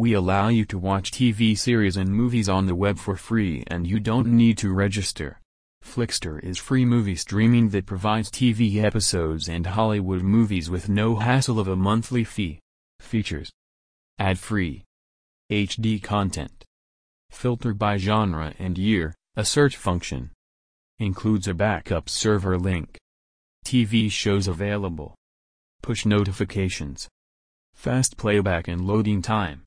We allow you to watch TV series and movies on the web for free and you don't need to register. Flixtor is free movie streaming that provides TV episodes and Hollywood movies with no hassle of a monthly fee. Features. Ad-free. HD content. Filter by genre and year, a search function. Includes a backup server link. TV shows available. Push notifications. Fast playback and loading time.